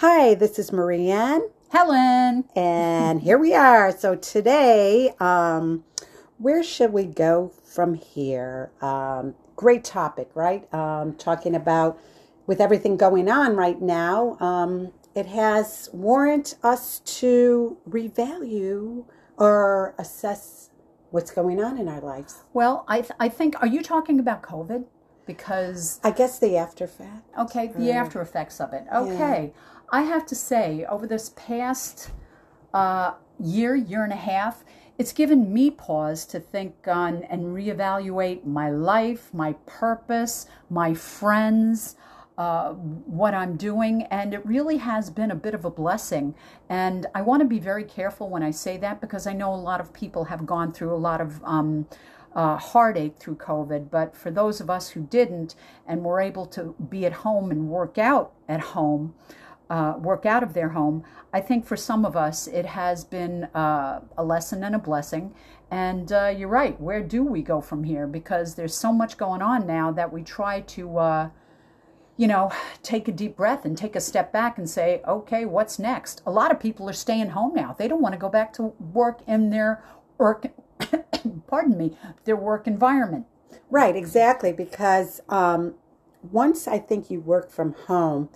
Hi, this is Marie and, Helen. and here we are. So today, um, where should we go from here? Um, great topic, right? Um, talking about with everything going on right now, um, it has warrant us to revalue or assess what's going on in our lives. Well, I, th- I think, are you talking about COVID? Because, I guess the after effect. okay, the Right. after effects of it. Okay. I have to say, over this past uh, year, year and a half, it's given me pause to think on and reevaluate my life, my purpose, my friends, uh, what I'm doing, and it really has been a bit of a blessing. And I want to be very careful when I say that because I know a lot of people have gone through a lot of um, uh, heartache through COVID. But for those of us who didn't and were able to be at home and work out at home, uh, work out of their home, I think for some of us it has been uh, a lesson and a blessing. And uh, you're right, where do we go from here? Because there's so much going on now that we try to, uh, you know, take a deep breath and take a step back and say, okay, what's next? A lot of people are staying home now. They don't want to go back to work in their work, pardon me, their work environment. Right, exactly. Because um, once I think you work from home,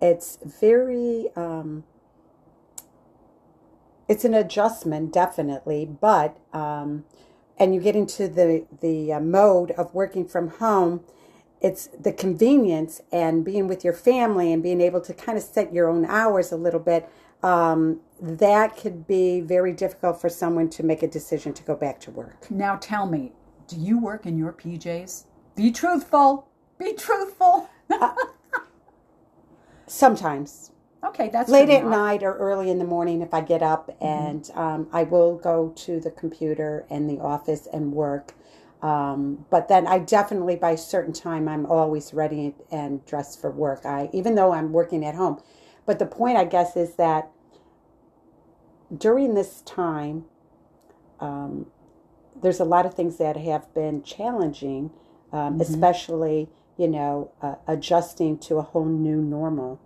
it's very, um, it's an adjustment, definitely. But um, and you get into the the uh, mode of working from home. It's the convenience and being with your family and being able to kind of set your own hours a little bit. Um, that could be very difficult for someone to make a decision to go back to work. Now tell me, do you work in your PJs? Be truthful. Be truthful. Sometimes. okay, that's late at night or early in the morning if I get up and um, I will go to the computer and the office and work. Um, but then I definitely by a certain time I'm always ready and dressed for work. I even though I'm working at home. But the point I guess is that during this time, um, there's a lot of things that have been challenging, um, especially you know uh, adjusting to a whole new normal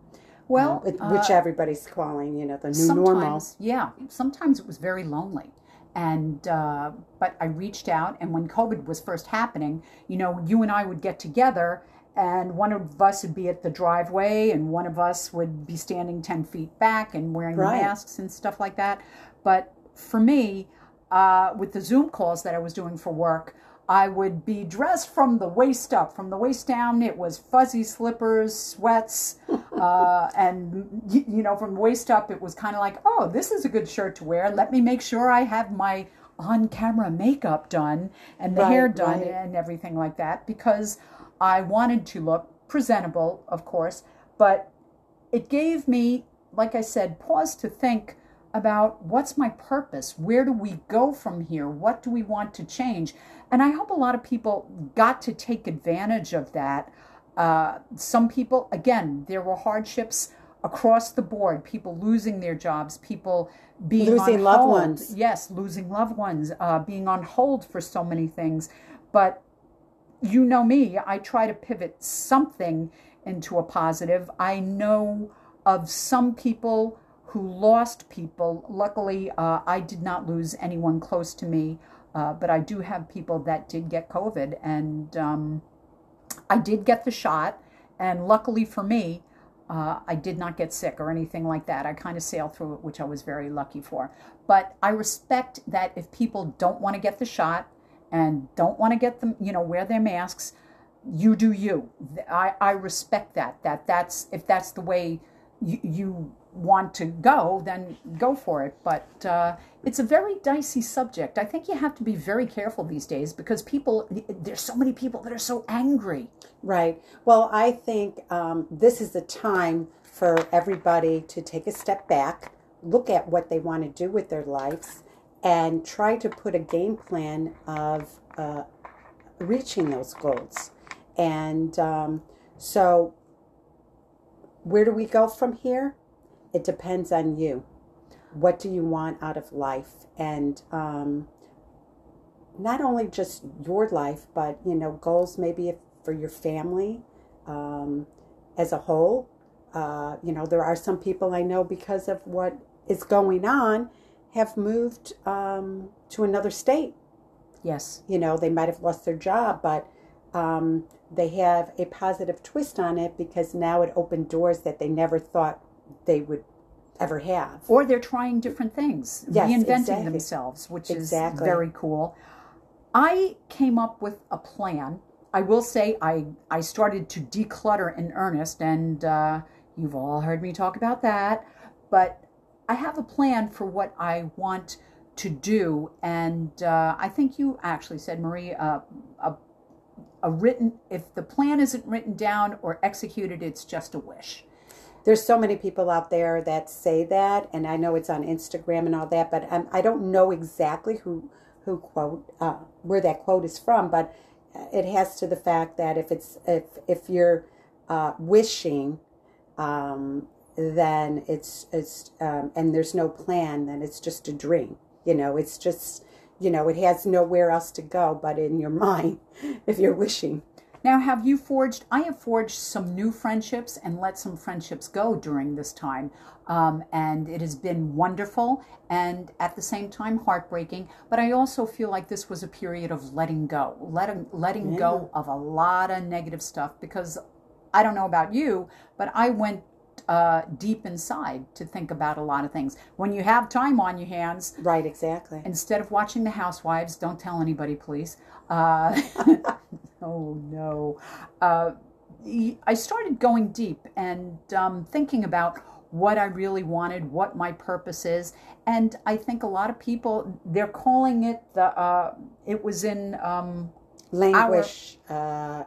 Well, uh, uh, which everybody's calling, you know, the new normal. yeah, sometimes it was very lonely. And uh, but I reached out, and when COVID was first happening, you know, you and I would get together, and one of us would be at the driveway, and one of us would be standing ten feet back and wearing Right. masks and stuff like that. But for me, uh, with the Zoom calls that I was doing for work, I would be dressed from the waist up. From the waist down, it was fuzzy slippers, sweats, uh, and you know, from waist up, it was kind of like, oh, this is a good shirt to wear. Let me make sure I have my on-camera makeup done and the Right, hair done right. and everything like that because I wanted to look presentable, of course, but it gave me, like I said, pause to think about what's my purpose? Where do we go from here? What do we want to change? And I hope a lot of people got to take advantage of that. Uh, some people, again, there were hardships across the board people losing their jobs, people being Losing on loved ones. Yes, losing loved ones, uh, being on hold for so many things. But you know me, I try to pivot something into a positive. I know of some people who lost people. Luckily, uh, I did not lose anyone close to me, uh, but I do have people that did get COVID, and um, I did get the shot. And luckily for me, uh, I did not get sick or anything like that. I kind of sailed through it, which I was very lucky for. But I respect that if people don't want to get the shot and don't want to get them, you know, wear their masks, you do you. I, I respect that. That that's if that's the way you, you want to go, then go for it. But uh, it's a very dicey subject. I think you have to be very careful these days because people, there's so many people that are so angry. Right. Well, I think um, this is the time for everybody to take a step back, look at what they want to do with their lives, and try to put a game plan of uh, reaching those goals. And um, so, where do we go from here? It depends on you. What do you want out of life? And um, not only just your life, but you know, goals maybe for your family um, as a whole. uh, you know, there are some people I know because of what is going on have moved um, to another state. Yes. You know, they might have lost their job, but um, they have a positive twist on it because now it opened doors that they never thought they would ever have. Or they're trying different things, Yes, reinventing exactly. themselves, which Exactly. is very cool. I came up with a plan. I will say I, I started to declutter in earnest, and uh, you've all heard me talk about that. But I have a plan for what I want to do, and uh, I think you actually said, Marie, uh, a, a written, if the plan isn't written down or executed, it's just a wish. There's so many people out there that say that, and I know it's on Instagram and all that, but um, I don't know exactly who who quote uh, where that quote is from, but it has to the fact that if it's if if you're uh, wishing, um, then it's it's um, and there's no plan, then it's just a dream. You know, it's just you know it has nowhere else to go but in your mind if you're wishing. Now, have you forged? I have forged some new friendships and let some friendships go during this time. Um, and it has been wonderful and at the same time heartbreaking. But I also feel like this was a period of letting go, letting, letting go of a lot of negative stuff because I don't know about you, but I went uh, deep inside to think about a lot of things. When you have time on your hands, Right, exactly. instead of watching the housewives don't tell anybody please uh, oh no uh, i started going deep and um, thinking about what i really wanted what my purpose is and i think a lot of people they're calling it the uh, it was in um, Languish. Uh,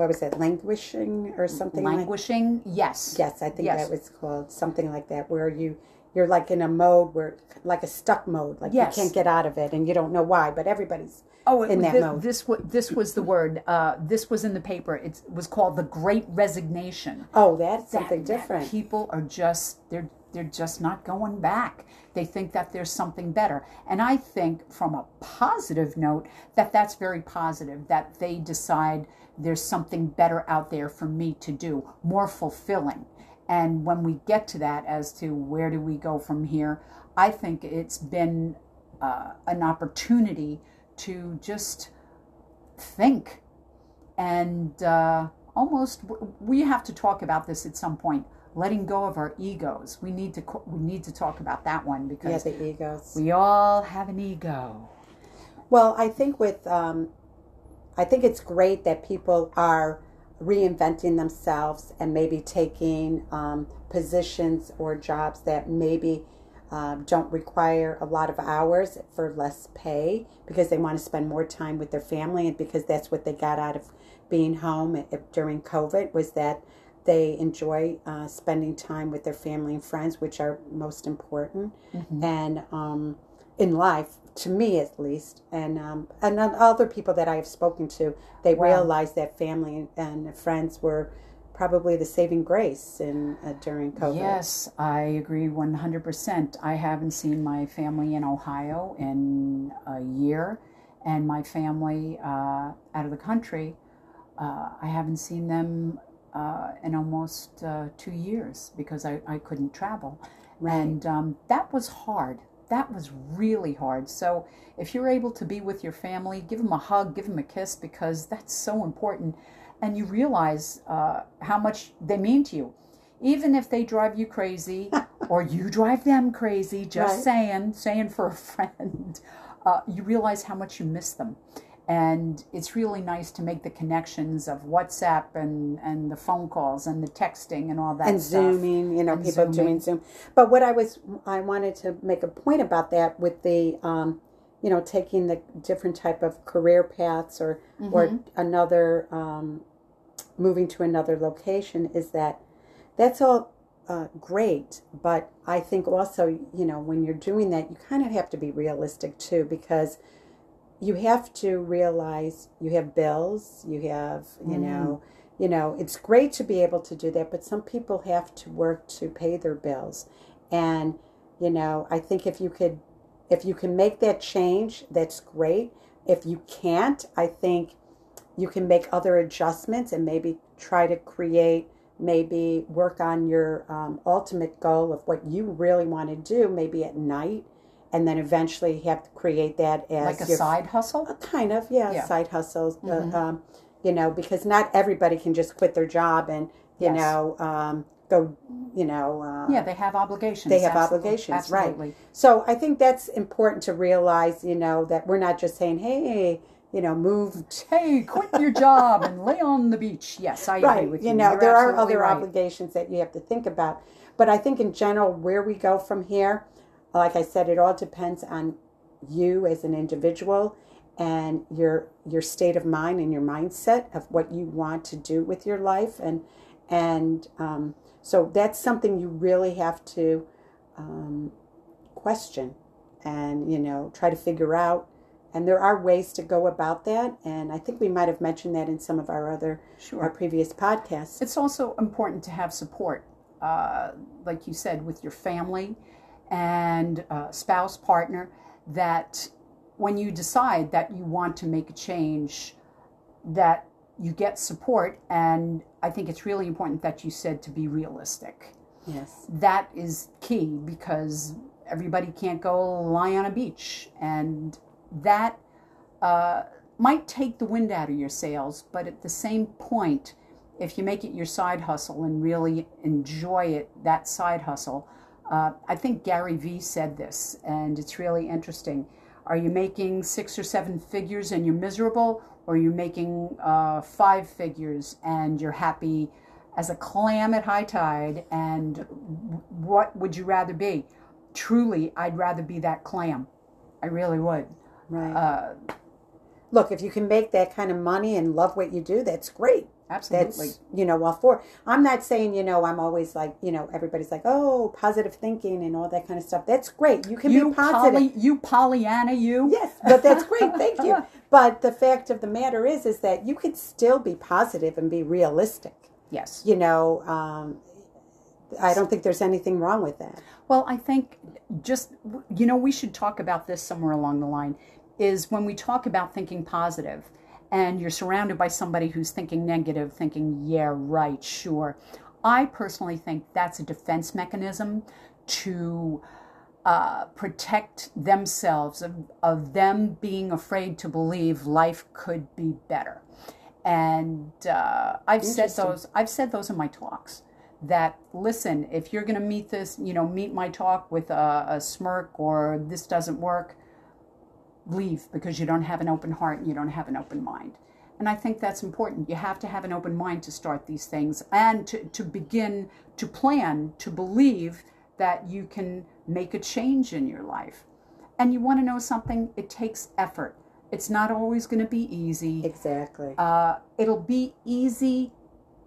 what was it? Languishing or something like languishing yes Yes, I think Yes. that was called something like that, where you you're like in a mode where like a stuck mode, like Yes. you can't get out of it, and you don't know why, but everybody's Oh, in that this, mode. this was this was the word. Uh, this was in the paper. It was called the Great Resignation. oh, that's something that- that different. People are just they're they're just not going back. They think that there's something better, and I think from a positive note that that's very positive. That they decide there's something better out there for me to do, more fulfilling. And when we get to that, as to where do we go from here, I think it's been uh, an opportunity to just think and uh, almost we have to talk about this at some point letting go of our egos we need to we need to talk about that one yeah, because the egos. we all have an ego Well, I think with um, I think it's great that people are reinventing themselves and maybe taking um, positions or jobs that maybe um, don't require a lot of hours for less pay because they want to spend more time with their family and because that's what they got out of being home during COVID was that they enjoy uh, spending time with their family and friends, which are most important. And um, in life to me at least and um, and other people that I have spoken to they Wow. realized that family and friends were probably the saving grace in uh, during COVID. yes i agree 100% i haven't seen my family in ohio in a year and my family uh, out of the country uh, i haven't seen them uh, in almost uh, two years because I, I couldn't travel and um, that was hard that was really hard. So if you're able to be with your family give them a hug give them a kiss because that's so important. And you realize uh, how much they mean to you. Even if they drive you crazy or you drive them crazy just Right. saying saying for a friend uh, you realize how much you miss them and it's really nice to make the connections of whatsapp and, and the phone calls and the texting and all that and stuff. zooming, you know, And people Zooming. doing Zoom. But what I was, I wanted to make a point about that with the, um, you know, taking the different type of career paths or or Mm-hmm. another, um, moving to another location is that that's all uh, great. But I think also, you know, when you're doing that, you kind of have to be realistic too, because you have to realize you have bills, you have, you Mm. know, you know, it's great to be able to do that, but some people have to work to pay their bills. And, you know, I think if you could if you can make that change, that's great. If you can't, I think you can make other adjustments and maybe try to create maybe work on your um, ultimate goal of what you really want to do, maybe at night, and then eventually have to create that as Like a your side hustle? uh, kind of yeah, Yeah. side hustles. uh, Mhm. um, you know, because not everybody can just quit their job and you Yes. know um, go. You know, uh, Yeah, they have obligations. They have Absolutely. obligations, right. So I think that's important to realize. You know that we're not just saying, hey, you know, move Hey, quit your job and lay on the beach. Yes, I agree with you you. know You're there are other right. obligations that you have to think about but i think in general where we go from here like i said it all depends on you as an individual and your your state of mind and your mindset of what you want to do with your life and and um, so that's something you really have to um, question and you know try to figure out and there are ways to go about that and i think we might have mentioned that in some of our other Sure. our previous podcasts. It's also important to have support, uh, like you said, with your family and uh, spouse, partner, that when you decide that you want to make a change, that you get support. And I think it's really important that you said to be realistic. Yes. That is key because everybody can't go lie on a beach. And that uh, might take the wind out of your sails, but at the same point, if you make it your side hustle and really enjoy it, that side hustle, uh, I think Gary Vee said this, and it's really interesting. Are you making six or seven figures and you're miserable, or are you making uh, five figures and you're happy as a clam at high tide? And what would you rather be? Truly, I'd rather be that clam. I really would. Right. Uh, Look, if you can make that kind of money and love what you do, that's great. Absolutely. That's you know all for. I'm not saying you know I'm always like you know everybody's like oh positive thinking and all that kind of stuff. That's great. You can you be positive. Poly, you Pollyanna, you. Yes, but that's great. Thank you. But the fact of the matter is, is that you could still be positive and be realistic. Yes. You know, um, I don't think there's anything wrong with that. Well, I think just you know we should talk about this somewhere along the line. Is when we talk about thinking positive, and you're surrounded by somebody who's thinking negative, thinking yeah, right, sure. I personally think that's a defense mechanism to uh, protect themselves of, of them being afraid to believe life could be better. And uh, I've said those. I've said those in my talks. That listen, if you're going to meet this, you know, meet my talk with a, a smirk or this doesn't work, leave because you don't have an open heart and you don't have an open mind. And I think that's important. You have to have an open mind to start these things and to, to begin to plan, to believe that you can make a change in your life. And you want to know something? It takes effort. It's not always going to be easy. Exactly. Uh, it'll be easy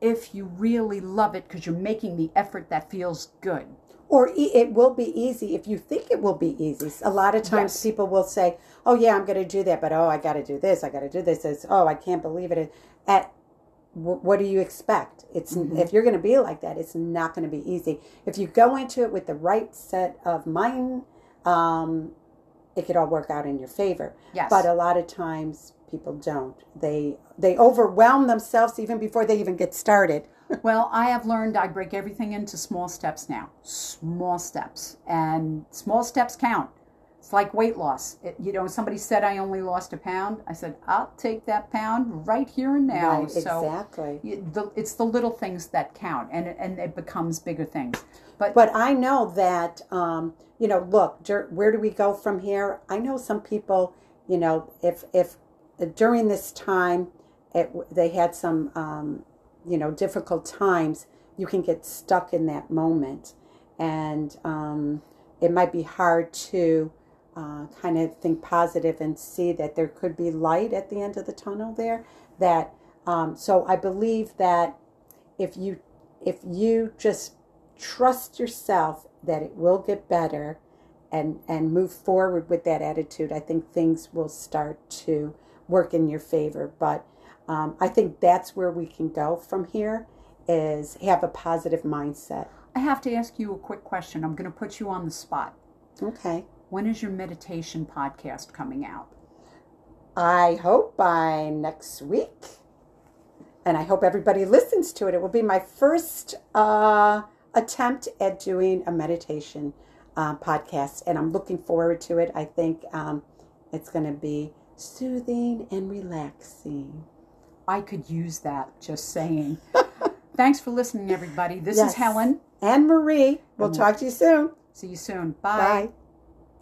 if you really love it because you're making the effort that feels good. Or e- it will be easy if you think it will be easy. A lot of times Yes. people will say, "Oh yeah, I'm going to do that," but oh, I got to do this. I got to do this. It's, oh, I can't believe it. At wh- what do you expect? It's Mm-hmm. if you're going to be like that, it's not going to be easy. If you go into it with the right set of mind, um, it could all work out in your favor. Yes. But a lot of times people don't. They they overwhelm themselves even before they even get started. Well, I have learned I break everything into small steps now. Small steps. And small steps count. It's like weight loss. It, you know, somebody said I only lost a pound. I said, I'll take that pound right here and now. Right, so exactly. you- the, it's the little things that count, and, and it becomes bigger things. But, But I know that, um, you know, look, where do we go from here? I know some people, you know, if if during this time it, they had some, um, you know, difficult times, you can get stuck in that moment, and um, it might be hard to uh, kind of think positive and see that there could be light at the end of the tunnel there. That um, so I believe that if you if you just trust yourself that it will get better and and move forward with that attitude i think things will start to work in your favor but um, i think that's where we can go from here is have a positive mindset I have to ask you a quick question. I'm going to put you on the spot. okay When is your meditation podcast coming out? i hope by next week and I hope everybody listens to it. It will be my first uh, attempt at doing a meditation uh, podcast, and I'm looking forward to it. I think um, it's going to be soothing and relaxing. I could use that, just saying. Thanks for listening, everybody. This Yes. is Helen. And Marie, we'll And- talk to you soon. See you soon. Bye.